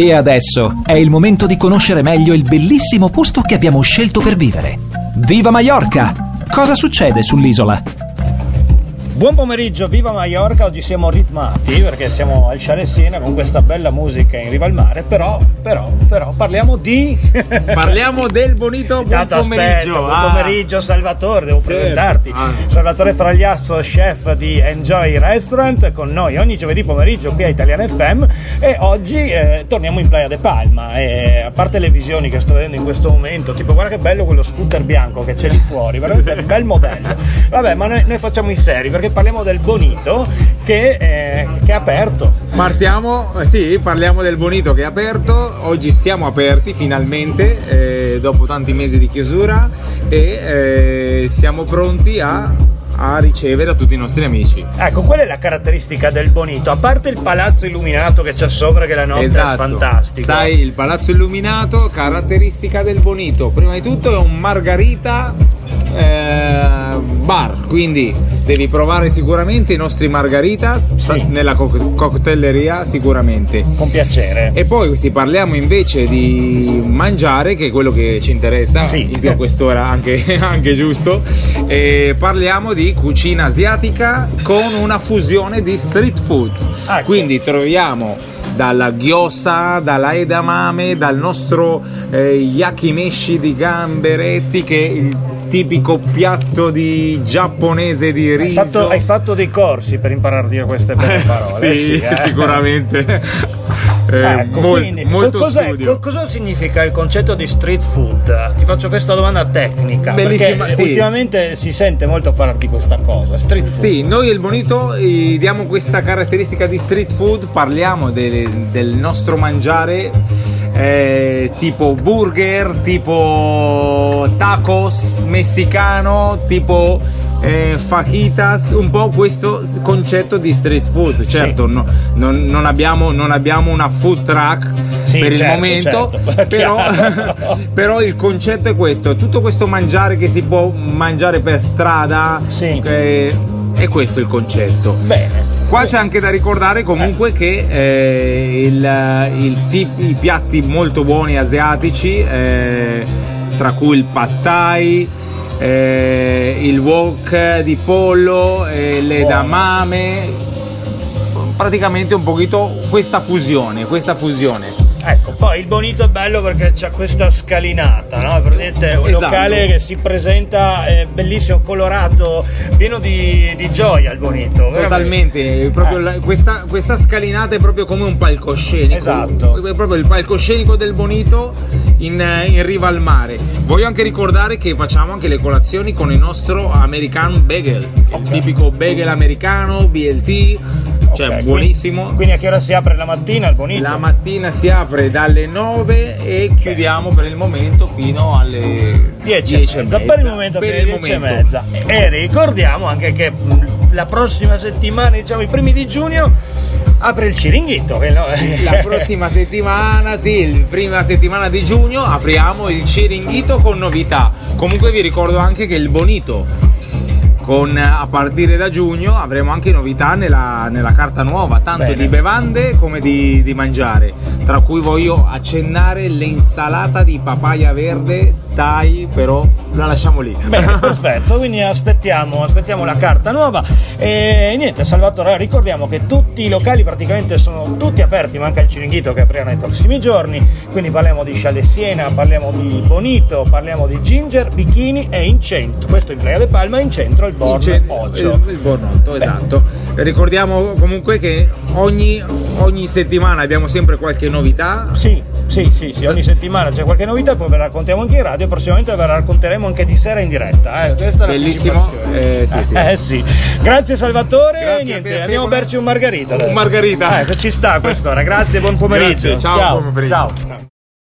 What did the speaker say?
E adesso è il momento di conoscere meglio il bellissimo posto che abbiamo scelto per vivere. Viva Mallorca! Cosa succede sull'isola? Buon pomeriggio, viva Mallorca, oggi siamo ritmati perché siamo al Chalet Siena con questa bella musica in riva al mare, però, però, però parliamo di... Parliamo del bonito buon Tanto pomeriggio. aspetta, buon Ah. pomeriggio Salvatore, devo Certo. presentarti. Ah. Salvatore Fragliasso, chef di Enjoy Restaurant, con noi ogni giovedì pomeriggio qui a Italian FM e oggi eh, torniamo in Playa de Palma e a parte le visioni che sto vedendo in questo momento, tipo guarda che bello quello scooter bianco che c'è lì fuori, veramente un bel modello. Vabbè, ma noi, noi facciamo i seri perché parliamo del Bonito che, eh, che è aperto. Partiamo, eh, sì, parliamo del bonito che è aperto. Oggi siamo aperti finalmente, eh, dopo tanti mesi di chiusura, e eh, siamo pronti a, a ricevere tutti i nostri amici. Ecco, qual è la caratteristica del Bonito? A parte il palazzo illuminato che c'è sopra, che la notte esatto. è fantastico. Sai, il palazzo illuminato, caratteristica del bonito. Prima di tutto è un margarita eh, bar, quindi devi provare sicuramente i nostri margaritas Sì. nella co- coctelleria sicuramente. Con piacere. E poi se parliamo invece di mangiare, che è quello che ci interessa, Sì. in più a quest'ora anche, anche giusto, eh, parliamo di cucina asiatica con una fusione di street food. Ecco. Quindi troviamo dalla gyoza, dalla edamame, dal nostro eh, yakimeshi di gamberetti che è il tipico piatto di giapponese di Hai riso. fatto, hai fatto dei corsi per imparare a dire queste belle parole? sì, eh. sicuramente. Eh, Ecco, mol- quindi, molto cos'è- studio. co- cosa significa il concetto di street food? Ti faccio questa domanda tecnica. Bellissima, perché sì. ultimamente si sente molto parlare di questa cosa. Street food. Sì, noi il Bonito eh, diamo questa caratteristica di street food, parliamo del, del nostro mangiare eh, tipo burger, tipo tacos messicano, tipo eh, fajitas, un po' questo concetto di street food. Certo, no- non, non abbiamo, non abbiamo una food truck Sì, per il certo, momento, certo, però, però il concetto è questo, tutto questo mangiare che si può mangiare per strada, Sì. eh, è questo il concetto. Bene. Qua c'è anche da ricordare comunque che eh, il- il tip- i piatti molto buoni asiatici, eh, tra cui il pad thai, eh, il wok di pollo, eh, le damame, praticamente un pochino questa fusione, questa fusione. Ecco, poi il Bonito è bello perché c'ha questa scalinata, no? Vedete, un Esatto. locale che si presenta eh, bellissimo, colorato, pieno di, di gioia il Bonito. Totalmente, proprio Eh. questa, questa scalinata è proprio come un palcoscenico. Esatto. È proprio il palcoscenico del Bonito in, in riva al mare. Voglio anche ricordare che facciamo anche le colazioni con il nostro American Bagel, Ok. il tipico bagel americano, BLT, cioè Ok, buonissimo. Quindi, quindi a che ora si apre la mattina il Bonito? La mattina si apre dalle 9 e chiudiamo per il momento fino alle 10 10 e mezza. Per il momento Per fino il alle 10 e momento. mezza. E ricordiamo anche che la prossima settimana, diciamo i primi di giugno, apre il Ciringhito. no- La prossima settimana, sì, la prima settimana di giugno apriamo il Ciringhito con novità. Comunque vi ricordo anche che il Bonito con, a partire da giugno avremo anche novità nella, nella carta nuova, tanto Bene. di bevande come di, di mangiare, tra cui voglio accennare l'insalata di papaya verde Thai, però la lasciamo lì. Bene, perfetto, quindi aspettiamo, aspettiamo la carta nuova e niente Salvatore, ricordiamo che tutti i locali praticamente sono tutti aperti, manca il Ciringhito che aprirà nei prossimi giorni, quindi parliamo di Chalet Siena, parliamo di Bonito, parliamo di Ginger, Bikini e in centro, questo è in Playa de Palma, in centro il Born Il ce- 8. Il, il Bornotto, esatto. Ricordiamo comunque che ogni, ogni settimana abbiamo sempre qualche novità. Sì, sì, sì, sì, ogni settimana c'è qualche novità, poi ve la raccontiamo anche in radio e prossimamente ve la racconteremo anche di sera in diretta. Eh. Questa è la Bellissimo, eh, sì, sì. Eh, sì. Grazie Salvatore, Grazie niente, te, andiamo a berci un margarita. Un margarita. Eh, ci sta quest'ora, grazie, buon pomeriggio. Grazie, ciao, buon pomeriggio. ciao. ciao.